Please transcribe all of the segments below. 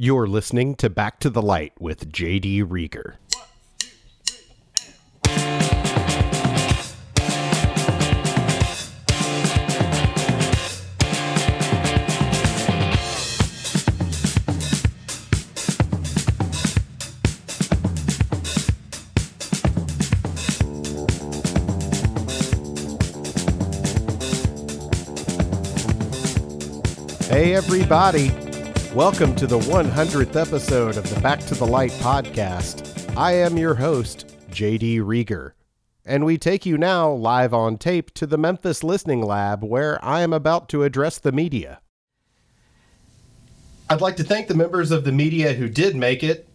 You're listening to Back to the Light with JD Rieger. Hey, everybody. Welcome to the 100th episode of the Back to the Light podcast. I am your host, JD Rieger, and we take you now live on tape to the Memphis Listening Lab where I am about to address the media. I'd like to thank the members of the media who did make it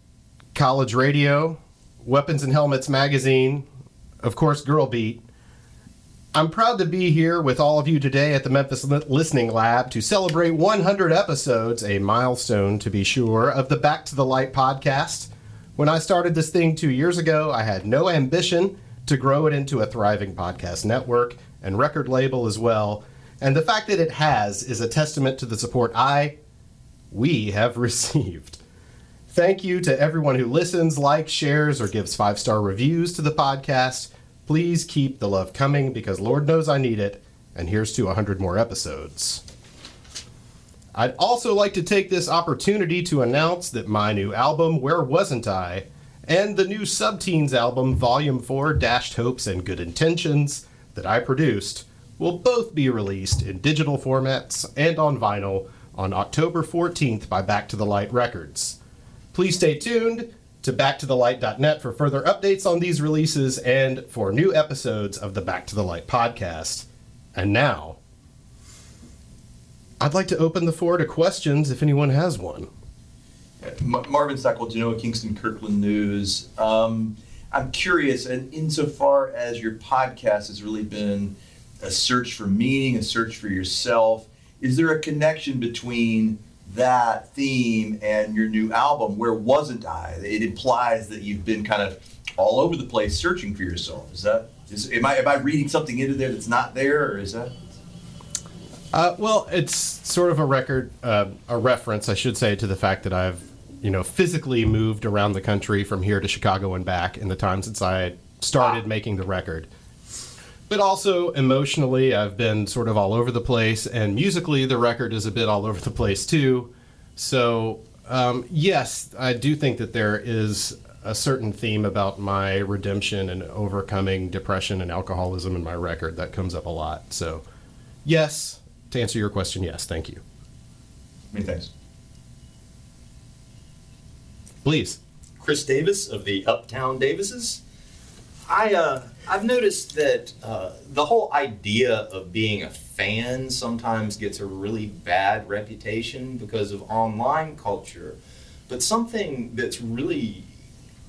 College Radio, Weapons and Helmets Magazine, of course, Girl Beat, I'm proud to be here with all of you today at the Memphis Listening Lab to celebrate 100 episodes, a milestone to be sure, of the Back to the Light podcast. When I started this thing two years ago, I had no ambition to grow it into a thriving podcast network and record label as well. And the fact that it has is a testament to the support I, we have received. Thank you to everyone who listens, likes, shares, or gives five star reviews to the podcast. Please keep the love coming because Lord knows I need it, and here's to 100 more episodes. I'd also like to take this opportunity to announce that my new album, Where Wasn't I, and the new Subteens album, Volume 4 Dashed Hopes and Good Intentions, that I produced, will both be released in digital formats and on vinyl on October 14th by Back to the Light Records. Please stay tuned to backtothelight.net for further updates on these releases and for new episodes of the Back to the Light podcast. And now, I'd like to open the floor to questions if anyone has one. M- Marvin Stockwell, Genoa Kingston Kirkland News. Um, I'm curious, and insofar as your podcast has really been a search for meaning, a search for yourself, is there a connection between that theme and your new album, Where Wasn't I? It implies that you've been kind of all over the place searching for yourself. Is that is am I am I reading something into there that's not there, or is that? Uh, well, it's sort of a record, uh, a reference, I should say, to the fact that I've, you know, physically moved around the country from here to Chicago and back in the time since I started ah. making the record. But also emotionally, I've been sort of all over the place, and musically, the record is a bit all over the place too. So, um, yes, I do think that there is a certain theme about my redemption and overcoming depression and alcoholism in my record that comes up a lot. So, yes, to answer your question, yes, thank you. Many thanks. Please. Chris Davis of the Uptown Davises. I uh, I've noticed that uh, the whole idea of being a fan sometimes gets a really bad reputation because of online culture. But something that's really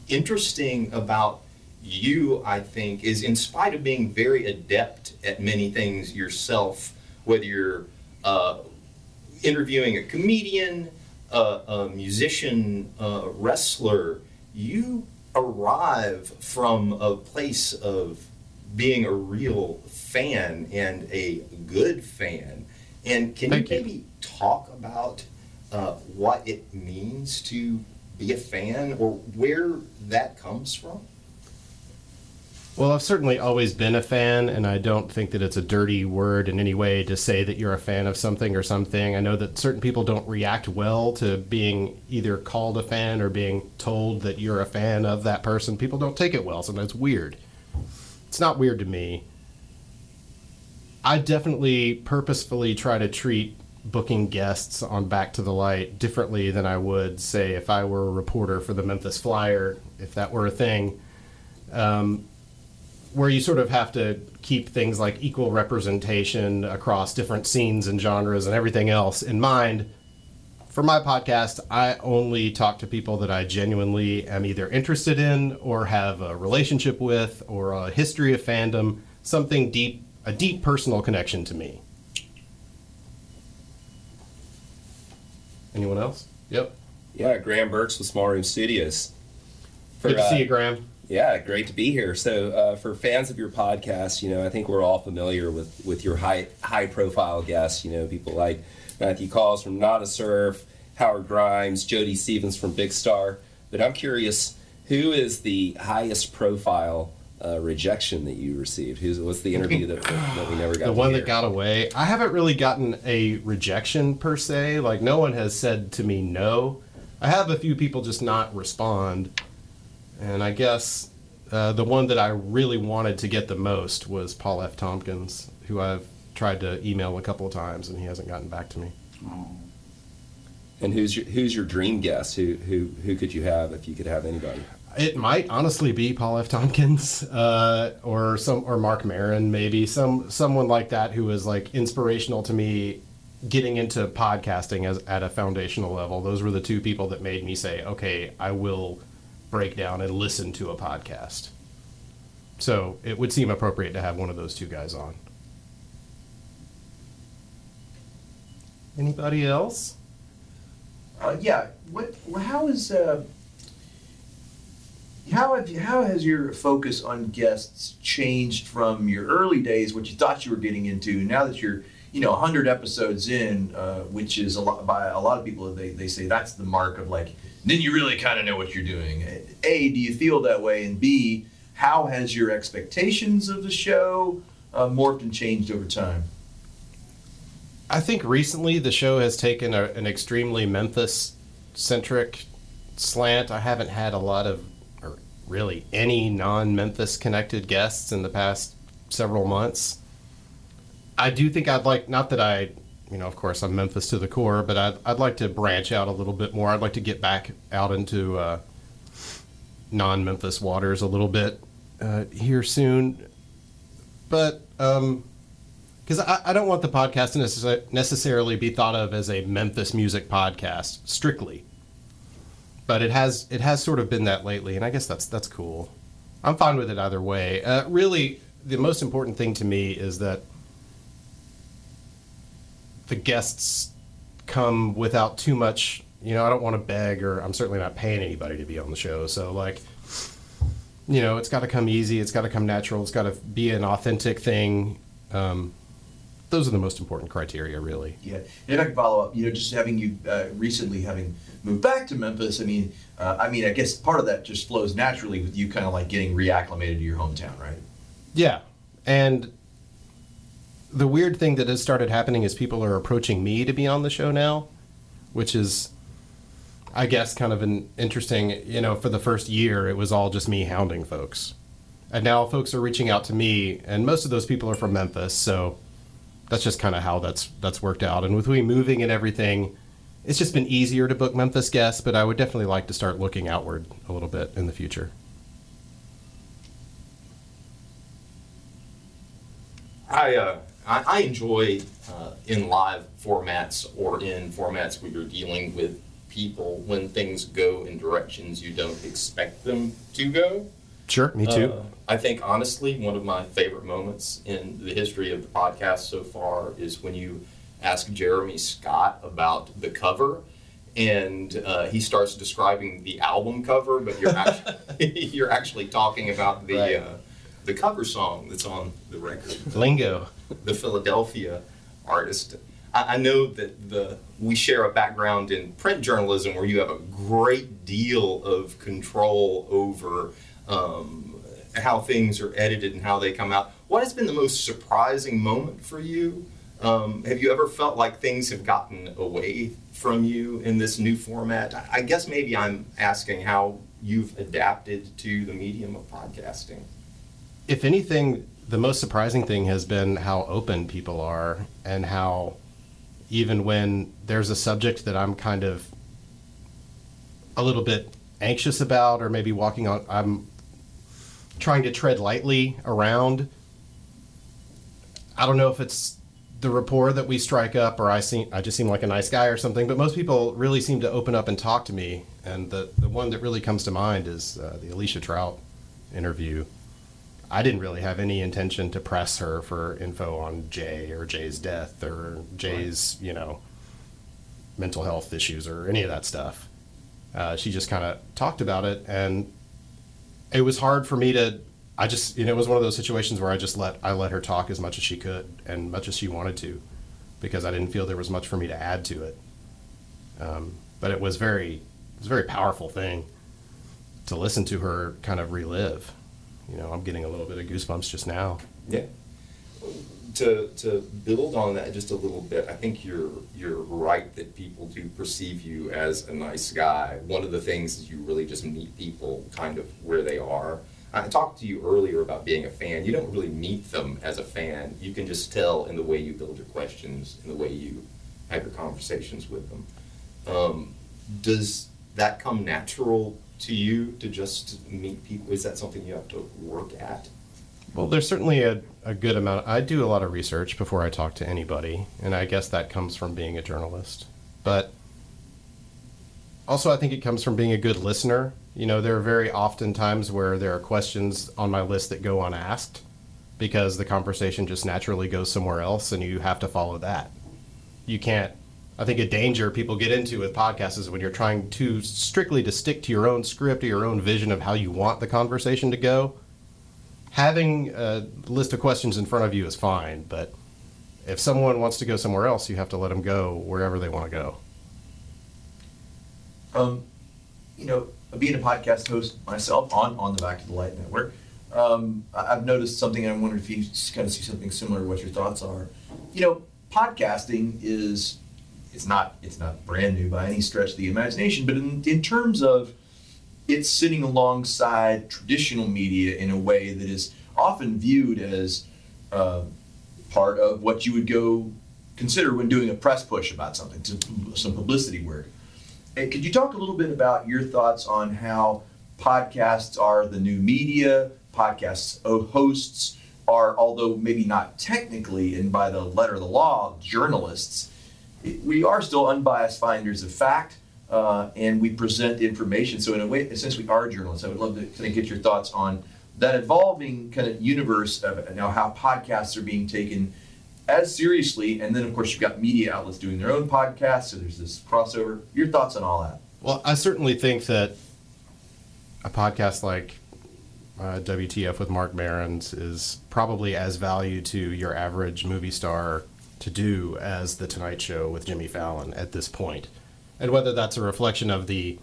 interesting about you, I think, is in spite of being very adept at many things yourself, whether you're uh, interviewing a comedian, a musician, a wrestler, you arrive from a place of being a real fan and a good fan. And can Thank you maybe you. talk about uh, what it means to be a fan or where that comes from? Well, I've certainly always been a fan, and I don't think that it's a dirty word in any way to say that you're a fan of something or something. I know that certain people don't react well to being either called a fan or being told that you're a fan of that person. People don't take it well, so that's weird. It's not weird to me. I definitely purposefully try to treat booking guests on Back to the Light differently than I would, say, if I were a reporter for the Memphis Flyer, if that were a thing. Um, where you sort of have to keep things like equal representation across different scenes and genres and everything else in mind. For my podcast, I only talk to people that I genuinely am either interested in or have a relationship with or a history of fandom, something deep, a deep personal connection to me. Anyone else? Yep. Yeah, Graham Burks with Small Room Studios. For, Good to uh, see you, Graham. Yeah, great to be here. So, uh, for fans of your podcast, you know, I think we're all familiar with with your high high profile guests. You know, people like Matthew Caws from Nada Surf, Howard Grimes, Jody Stephens from Big Star. But I'm curious, who is the highest profile uh, rejection that you received? Who's what's the interview that, that we never got? the one hear? that got away. I haven't really gotten a rejection per se. Like no one has said to me no. I have a few people just not respond, and I guess uh, the one that I really wanted to get the most was Paul F. Tompkins, who I've tried to email a couple of times and he hasn't gotten back to me. And who's your who's your dream guest? Who who who could you have if you could have anybody? It might honestly be Paul F. Tompkins, uh, or some, or Marc Maron, maybe some someone like that who is like inspirational to me, getting into podcasting as at a foundational level. Those were the two people that made me say, okay, I will break down and listen to a podcast. So it would seem appropriate to have one of those two guys on. Anybody else? Uh, yeah. What? How is? Uh, how have you, how has your focus on guests changed from your early days, what you thought you were getting into, now that you're you know 100 episodes in, uh, which is a lot by a lot of people they, they say that's the mark of like then you really kind of know what you're doing. A, do you feel that way, and B, how has your expectations of the show uh, morphed and changed over time? I think recently the show has taken a, an extremely Memphis centric slant. I haven't had a lot of, or really any non Memphis connected guests in the past several months. I do think I'd like, not that I, you know, of course I'm Memphis to the core, but I'd, I'd like to branch out a little bit more. I'd like to get back out into uh, non Memphis waters a little bit uh, here soon. But, um, because I, I don't want the podcast to necess- necessarily be thought of as a Memphis music podcast strictly, but it has it has sort of been that lately, and I guess that's that's cool. I'm fine with it either way. Uh, really, the most important thing to me is that the guests come without too much. You know, I don't want to beg, or I'm certainly not paying anybody to be on the show. So like, you know, it's got to come easy. It's got to come natural. It's got to be an authentic thing. Um, those are the most important criteria, really. Yeah, and I can follow up, you know, just having you uh, recently having moved back to Memphis, I mean, uh, I mean, I guess part of that just flows naturally with you kind of like getting reacclimated to your hometown, right? Yeah, and the weird thing that has started happening is people are approaching me to be on the show now, which is, I guess, kind of an interesting. You know, for the first year, it was all just me hounding folks, and now folks are reaching out to me, and most of those people are from Memphis, so that's just kind of how that's that's worked out. And with we moving and everything, it's just been easier to book Memphis guests. But I would definitely like to start looking outward a little bit in the future. I, uh, I, I enjoy uh, in live formats or in formats where you're dealing with people when things go in directions you don't expect them to go. Sure, me too. Uh, I think honestly, one of my favorite moments in the history of the podcast so far is when you ask Jeremy Scott about the cover, and uh, he starts describing the album cover, but you're actually, you're actually talking about the Right. uh, the cover song that's on the record Lingo. The Philadelphia artist. I, I know that the we share a background in print journalism where you have a great deal of control over um, how things are edited and how they come out. What has been the most surprising moment for you? Um, have you ever felt like things have gotten away from you in this new format? I- I guess maybe I'm asking how you've adapted to the medium of podcasting. if anything, the most surprising thing has been how open people are and how even when there's a subject that I'm kind of a little bit anxious about or maybe walking on I'm trying to tread lightly around I don't know if it's the rapport that we strike up or I seem I just seem like a nice guy or something but most people really seem to open up and talk to me. And the the one that really comes to mind is uh, the Alicia Trout interview I didn't really have any intention to press her for info on Jay or Jay's death or Jay's, you know, mental health issues or any of that stuff. Uh, she just kind of talked about it, and it was hard for me to. I just, you know, it was one of those situations where I just let I let her talk as much as she could and much as she wanted to, because I didn't feel there was much for me to add to it. Um, but it was very, it was a very powerful thing to listen to her kind of relive. You know, I'm getting a little bit of goosebumps just now. Yeah. To, to build on that just a little bit, I think you're you're right that people do perceive you as a nice guy. One of the things is you really just meet people kind of where they are. I talked to you earlier about being a fan. You don't really meet them as a fan. You can just tell in the way you build your questions, in the way you have your conversations with them. Um, does that come natural to you to just meet people? Is that something you have to work at? Well, there's certainly a, a good amount. I do a lot of research before I talk to anybody, and I guess that comes from being a journalist. But also, I think it comes from being a good listener. You know, there are very often times where there are questions on my list that go unasked because the conversation just naturally goes somewhere else, and you have to follow that. You can't. I think a danger people get into with podcasts is when you're trying to strictly to stick to your own script or your own vision of how you want the conversation to go having a list of questions in front of you is fine, but if someone wants to go somewhere else, you have to let them go wherever they want to go. Um, you know, being a podcast host myself on on the Back to the Light Network, um, I've noticed something, and I wonder if you kind of see something similar. What your thoughts are? You know, podcasting is it's not it's not brand new by any stretch of the imagination, but in, in terms of it's sitting alongside traditional media in a way that is often viewed as uh, part of what you would go consider when doing a press push about something, some publicity work. And could you talk a little bit about your thoughts on how podcasts are the new media? Podcasts hosts are, although maybe not technically and by the letter of the law, journalists. We are still unbiased finders of fact, uh, and we present information. So in a way, since we are journalists, I would love to kind of get your thoughts on that evolving kind of universe of now how podcasts are being taken as seriously, and then of course you've got media outlets doing their own podcasts. So there's this crossover. Your thoughts on all that? Well, I certainly think that a podcast like uh, WTF with Marc Maron's is probably as value to your average movie star to do as The Tonight Show with Jimmy Fallon at this point. And whether that's a reflection of the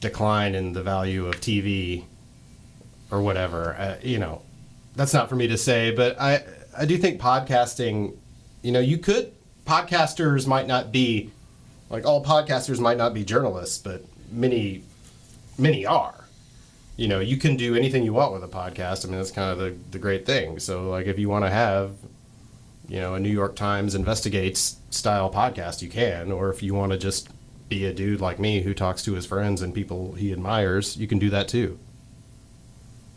decline in the value of TV or whatever, uh, you know, that's not for me to say. But I, I do think podcasting, you know, you could, podcasters might not be, like all podcasters might not be journalists, but many, many are. You know, you can do anything you want with a podcast. I mean, that's kind of the, the great thing. So, like, if you want to have, you know, a New York Times investigates style podcast, you can. Or if you want to just be a dude like me who talks to his friends and people he admires, you can do that too.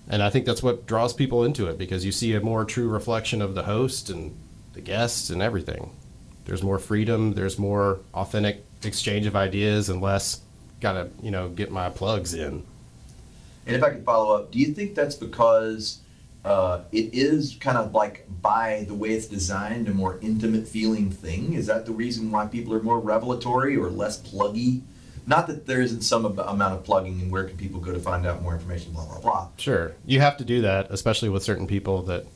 And I think that's what draws people into it because you see a more true reflection of the host and the guests and everything. There's more freedom, there's more authentic exchange of ideas and less gotta, you know, get my plugs in. And if I can follow up, do you think that's because uh, it is kind of like by the way it's designed, a more intimate feeling thing? Is that the reason why people are more revelatory or less pluggy? Not that there isn't some ab- amount of plugging, and where can people go to find out more information? Blah blah blah. Sure. You have to do that, especially with certain people that,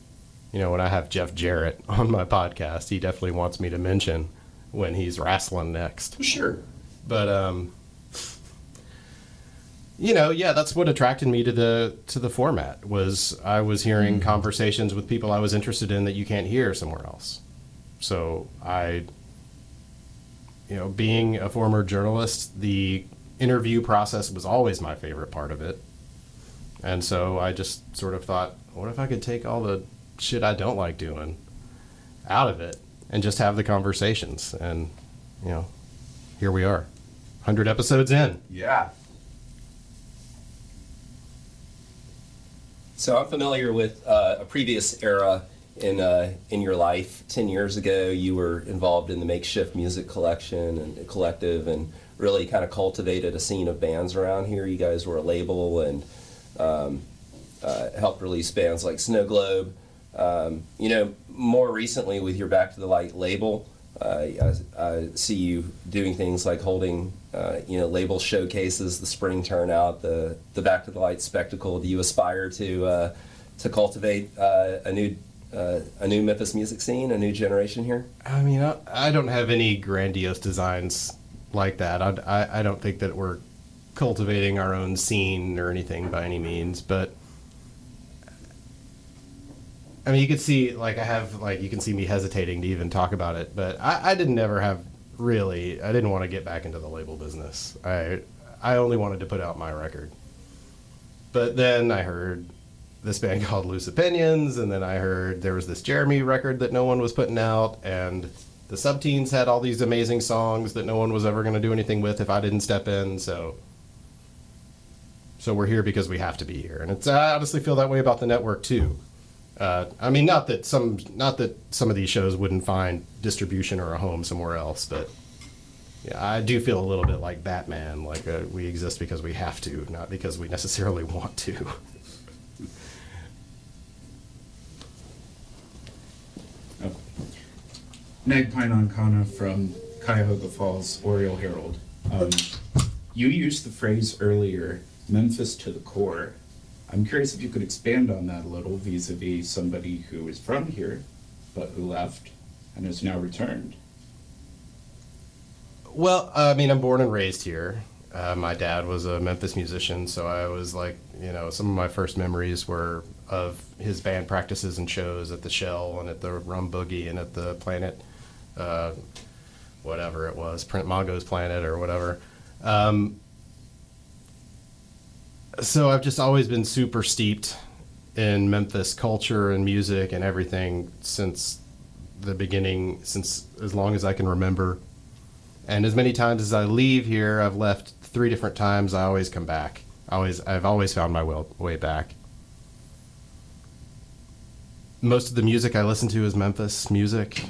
you know, when I have Jeff Jarrett on my podcast, he definitely wants me to mention when he's wrestling next. Sure. But um you know, yeah, that's what attracted me to the to the format was I was hearing mm. conversations with people I was interested in that you can't hear somewhere else. So I you know, being a former journalist, the interview process was always my favorite part of it. And so I just sort of thought, what if I could take all the shit I don't like doing out of it and just have the conversations? And, you know, here we are, 100 episodes in. Yeah. So I'm familiar with uh, a previous era in uh, in your life. Ten years ago, you were involved in the makeshift music collection and collective, and really kind of cultivated a scene of bands around here. You guys were a label and um, uh, helped release bands like Snow Globe. Um, you know, more recently with your Back to the Light label, I, I see you doing things like holding, uh, you know, label showcases, the spring turnout, the the Back to the Light spectacle. Do you aspire to uh, to cultivate uh, a new uh, a new Memphis music scene, a new generation here? I mean, I, I don't have any grandiose designs like that. I, I, I don't think that we're cultivating our own scene or anything by any means, but I mean, you could see like I have like you can see me hesitating to even talk about it, but I, I didn't ever have really. I didn't want to get back into the label business. I I only wanted to put out my record. But then I heard this band called Loose Opinions, and then I heard there was this Jeremy record that no one was putting out, and the Subteens had all these amazing songs that no one was ever going to do anything with if I didn't step in. So, so we're here because we have to be here, and it's I honestly feel that way about the network too. Uh, I mean, not that some not that some of these shows wouldn't find distribution or a home somewhere else, but yeah, I do feel a little bit like Batman. Like uh, we exist because we have to, not because we necessarily want to. Oh. Nagpine Ancana from Cuyahoga Falls Oriole Herald. Um, you used the phrase earlier, Memphis to the core. I'm curious if you could expand on that a little vis a vis somebody who is from here, but who left and has now returned. Well, I mean, I'm born and raised here. Uh, my dad was a Memphis musician, so I was like, you know, some of my first memories were of his band practices and shows at the Shell and at the Rum Boogie and at the Planet, uh, whatever it was, Prince Mongo's Planet or whatever. Um, so I've just always been super steeped in Memphis culture and music and everything since the beginning, since as long as I can remember. And as many times as I leave here, I've left three different times. I always come back. I always, I've always found my way, way back. Most of the music I listen to is Memphis music.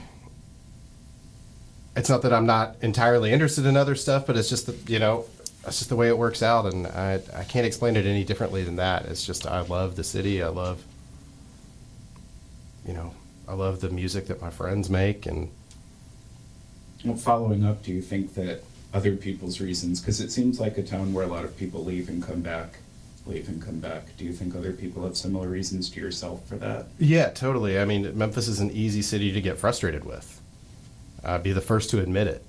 It's not that I'm not entirely interested in other stuff, but it's just that you know, that's just the way it works out, and I I can't explain it any differently than that. It's just I love the city. I love, you know, I love the music that my friends make, and Well, following up, do you think that other people's reasons, because it seems like a town where a lot of people leave and come back, leave and come back. Do you think other people have similar reasons to yourself for that? Yeah, totally. I mean, Memphis is an easy city to get frustrated with. I'd be the first to admit it.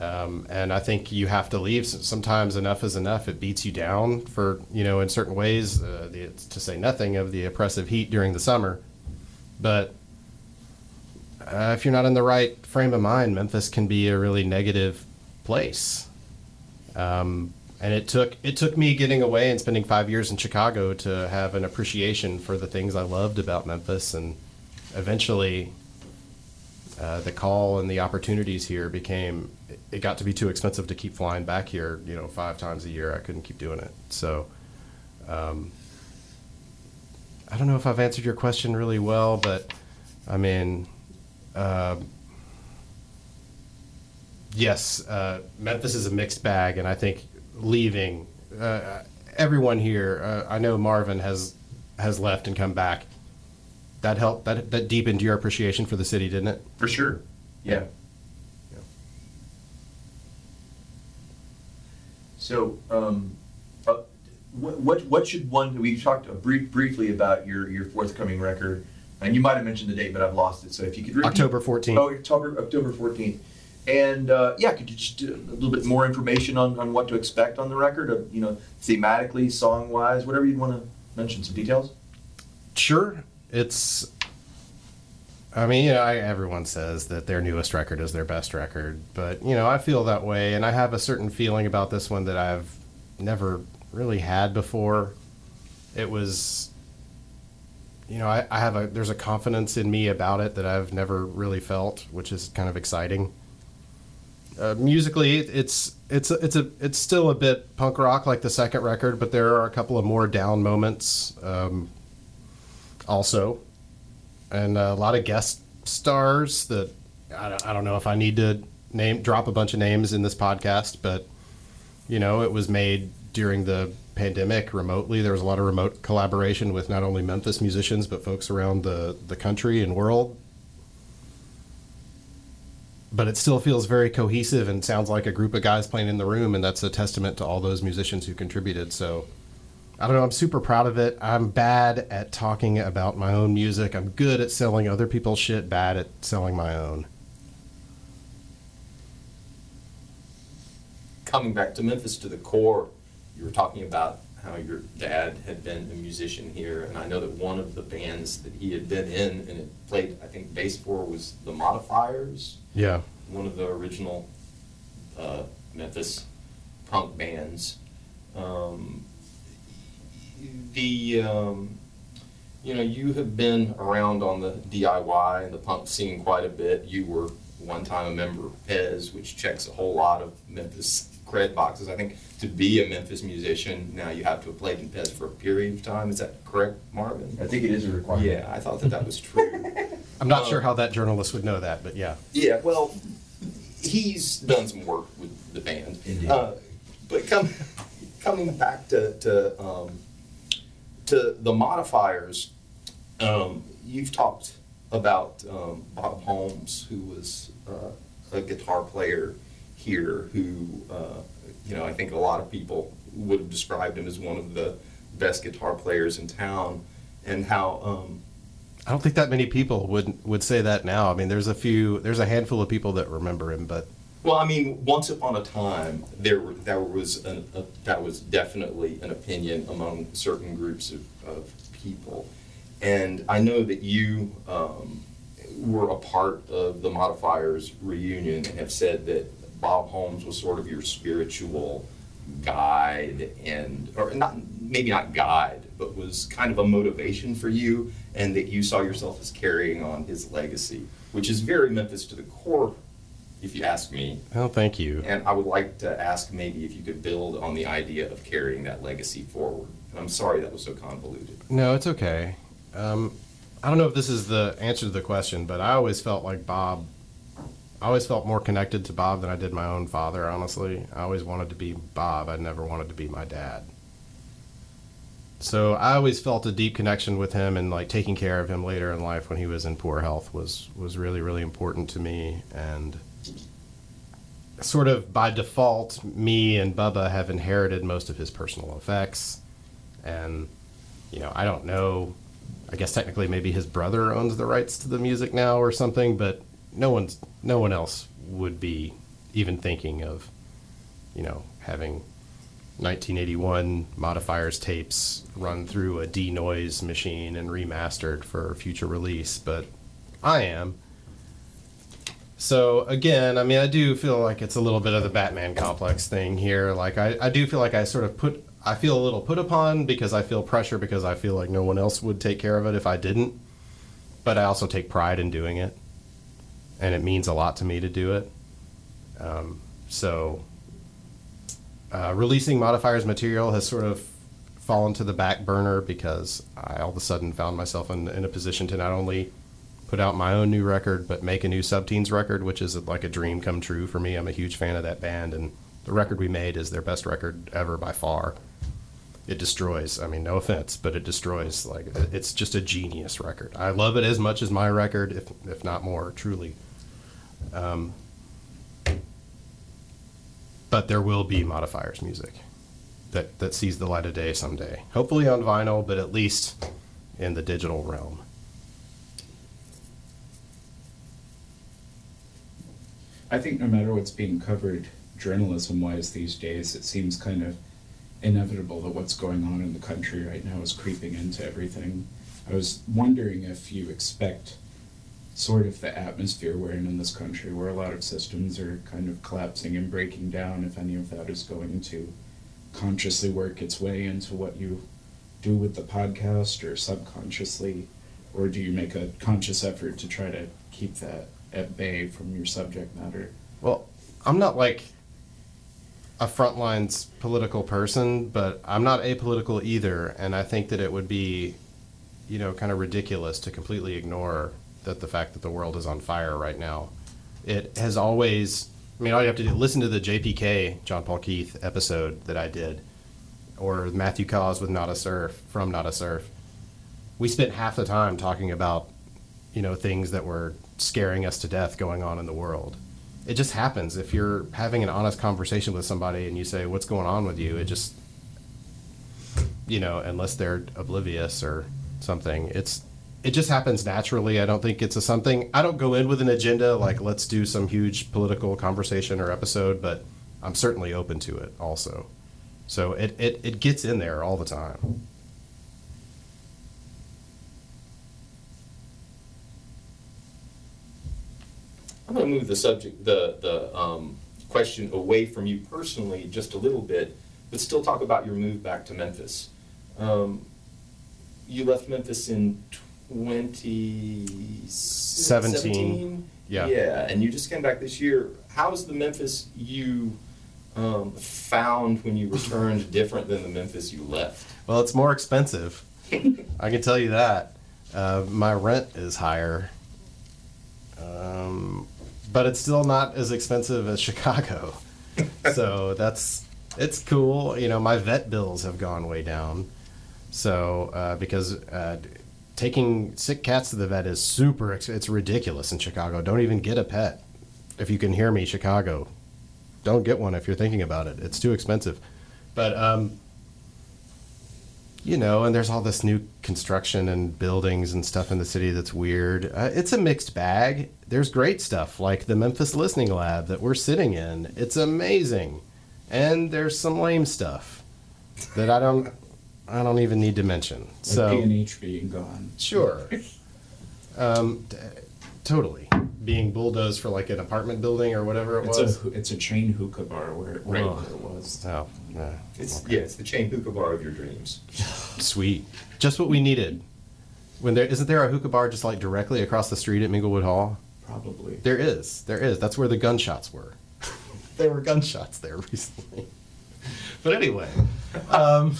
Um, and I think you have to leave. Sometimes enough is enough. It beats you down for, you know, in certain ways, uh, the, to say nothing of the oppressive heat during the summer. But uh, if you're not in the right frame of mind, Memphis can be a really negative place. Um, and it took it took me getting away and spending five years in Chicago to have an appreciation for the things I loved about Memphis, and eventually, uh, the call and the opportunities here became. It got to be too expensive to keep flying back here. You know, five times a year, I couldn't keep doing it. So, um, I don't know if I've answered your question really well, but I mean. Uh, yes, uh, Memphis is a mixed bag, and I think leaving uh, everyone here. Uh, I know Marvin has has left and come back. That helped. That that deepened your appreciation for the city, didn't it? For sure. Yeah. Yeah. So, um, uh, what, what what should one? We talked brief, briefly about your your forthcoming record, and you might have mentioned the date, but I've lost it. So if you could repeat, October 14th. Oh, October October fourteenth. And uh, yeah, could you just do a little bit more information on, on what to expect on the record? Of, you know, thematically, song wise, whatever you'd want to mention. Some details. Sure, it's. I mean, you know, I, everyone says that their newest record is their best record, but you know, I feel that way, and I have a certain feeling about this one that I've never really had before. It was, you know, I, I have a there's a confidence in me about it that I've never really felt, which is kind of exciting. Uh, musically, it's it's it's a it's still a bit punk rock like the second record, but there are a couple of more down moments. Um, also, and uh, a lot of guest stars that I don't, I don't know if I need to name drop a bunch of names in this podcast, but you know, it was made during the pandemic remotely. There was a lot of remote collaboration with not only Memphis musicians but folks around the the country and world. But it still feels very cohesive and sounds like a group of guys playing in the room, and that's a testament to all those musicians who contributed. So I don't know. I'm super proud of it. I'm bad at talking about my own music. I'm good at selling other people's shit, bad at selling my own. coming back to Memphis to the core, you were talking about how your dad had been a musician here, and I know that one of the bands that he had been in and had played, I think, bass for was the Modifiers, Yeah. one of the original uh, Memphis punk bands. Um, the um, you know you have been around on the DIY and the punk scene quite a bit. You were one time a member of Pezz, which checks a whole lot of Memphis cred boxes. I think to be a Memphis musician now you have to have played in Pezz for a period of time. Is that correct, Marvin? I think it is a requirement. Yeah, I thought that that was true. I'm not Um, sure how that journalist would know that, but yeah. Yeah, well, he's done some work with the band. Indeed. Uh, but come, coming back to to, um, to the modifiers, um, you've talked about um, Bob Holmes, who was uh, a guitar player here, who uh, you know I think a lot of people would have described him as one of the best guitar players in town, and how. Um, I don't think that many people would would say that now. I mean, there's a few, there's a handful of people that remember him, but Well, I mean, once upon a time, there there was an, a, that was definitely an opinion among certain groups of, of people, and I know that you um, were a part of the Modifiers reunion and have said that Bob Holmes was sort of your spiritual guide and or not maybe not guide but was kind of a motivation for you and that you saw yourself as carrying on his legacy which is very memphis to the core if you ask me oh, thank you. and i would like to ask maybe if you could build on the idea of carrying that legacy forward and i'm sorry that was so convoluted No, it's okay. Um, I don't know if this is the answer to the question, but I always felt like Bob. I always felt more connected to Bob than I did my own father. Honestly, I always wanted to be Bob. I never wanted to be my dad. So I always felt a deep connection with him, and like taking care of him later in life when he was in poor health was was really really important to me. And sort of by default, me and Bubba have inherited most of his personal effects, and you know, I don't know. I guess technically maybe his brother owns the rights to the music now or something, but no one's no one else would be even thinking of, you know, having 1981 modifiers tapes run through a denoise machine and remastered for future release, but I am. So again, I mean, I do feel like it's a little bit of the Batman complex thing here. Like, I, I do feel like I sort of put, I feel a little put upon because I feel pressure because I feel like no one else would take care of it if I didn't. But I also take pride in doing it, and it means a lot to me to do it. Um, so, uh, releasing modifiers material has sort of fallen to the back burner because I all of a sudden found myself in, in a position to not only put out my own new record, but make a new Subteens record, which is like a dream come true for me. I'm a huge fan of that band, and the record we made is their best record ever by far. It destroys. I mean, no offense, but it destroys. Like it's just a genius record. I love it as much as my record, if if not more, truly. Um, but there will be modifiers music that that sees the light of day someday. Hopefully on vinyl, but at least in the digital realm. I think no matter what's being covered journalism wise these days, it seems kind of inevitable that what's going on in the country right now is creeping into everything. I was wondering if you expect sort of the atmosphere we're in in this country, where a lot of systems are kind of collapsing and breaking down, if any of that is going to consciously work its way into what you do with the podcast or subconsciously, or do you make a conscious effort to try to keep that at bay from your subject matter? Well, I'm not like a frontlines political person, but I'm not apolitical either, and I think that it would be, you know, kind of ridiculous to completely ignore that the fact that the world is on fire right now. It has always. I mean, all you have to do listen to the JPK John Paul Keith episode that I did, or Matthew Caws with Nada Surf from Nada Surf. We spent half the time talking about, you know, things that were scaring us to death going on in the world it just happens if you're having an honest conversation with somebody and you say what's going on with you it just you know unless they're oblivious or something it's it just happens naturally i don't think it's a something i don't go in with an agenda like let's do some huge political conversation or episode but I'm certainly open to it also. So it, it, it gets in there all the time. I'm going to move the subject, the the um, question away from you personally just a little bit, but still talk about your move back to Memphis. Um, you left Memphis in 2017. Yeah. Yeah, and you just came back this year. How's the Memphis you um, found when you returned different than the Memphis you left? Well, it's more expensive. I can tell you that. Uh, my rent is higher. Um, but it's still not as expensive as Chicago. so that's it's cool. You know, my vet bills have gone way down. So uh, because uh, taking sick cats to the vet is super. It's ridiculous in Chicago. Don't even get a pet. If you can hear me, Chicago, don't get one if you're thinking about it. It's too expensive. But um, you know, and there's all this new construction and buildings and stuff in the city that's weird. Uh, it's a mixed bag. There's great stuff like the Memphis Listening Lab that we're sitting in. It's amazing, and there's some lame stuff that I don't, I don't even need to mention. Like so P&H being gone. Sure. Um, t- totally. Being bulldozed for like an apartment building or whatever it It's was. a it's a chain hookah bar where where it was. oh, yeah. It's yeah, it's the chain hookah bar of your dreams. Sweet. Just what we needed. When there isn't there a hookah bar just like directly across the street at Minglewood Hall? Probably. There is. There is. That's where the gunshots were. there were gunshots there recently. But anyway, um,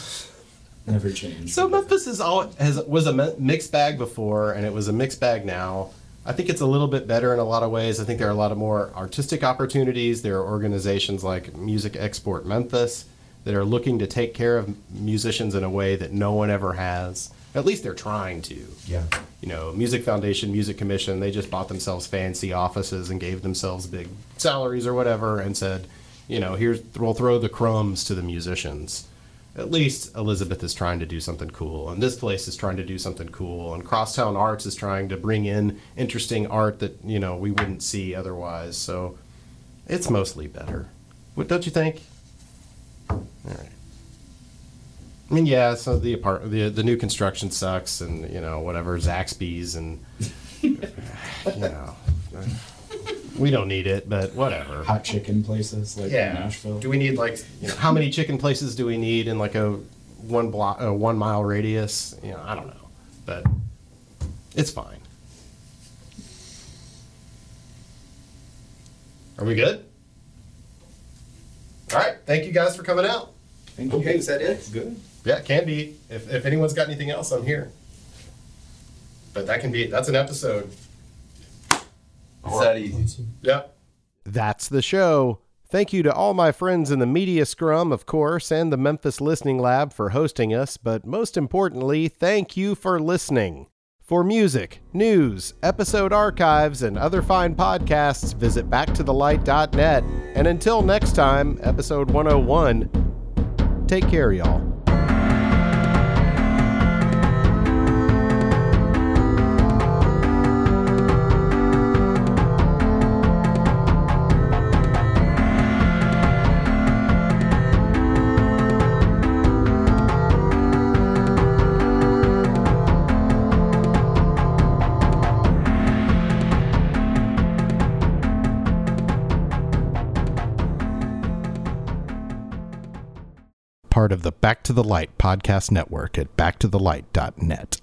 Never changed. so Memphis is all has was a mixed bag before, and it was a mixed bag now. I think it's a little bit better in a lot of ways. I think there are a lot of more artistic opportunities. There are organizations like Music Export Memphis that are looking to take care of musicians in a way that no one ever has. At least they're trying to. Yeah. You know, Music Foundation, Music Commission, they just bought themselves fancy offices and gave themselves big salaries or whatever and said, you know, here's we'll throw the crumbs to the musicians. At least Elizabeth is trying to do something cool, and this place is trying to do something cool, and Crosstown Arts is trying to bring in interesting art that you know we wouldn't see otherwise. So it's mostly better. What don't you think? All right. I mean, yeah. So the apart the the new construction sucks, and you know whatever Zaxby's and you know we don't need it, but whatever. hot chicken places like in Nashville. Do we need like you know how many chicken places do we need in like a one block a one mile radius? You know, I don't know, but it's fine. Are we good? All right. Thank you guys for coming out. Thank you. Okay, is that it? Good. Yeah, it can be. If if anyone's got anything else, I'm here. But that can be that's an episode. It's that easy. Yep. That's the show. Thank you to all my friends in the Media Scrum, of course, and the Memphis Listening Lab for hosting us, but most importantly, thank you for listening. For music, news, episode archives, and other fine podcasts, visit backtothelight.net. And until next time, episode 101, take care, y'all. Part of the Back to the Light podcast network at backtothelight.net.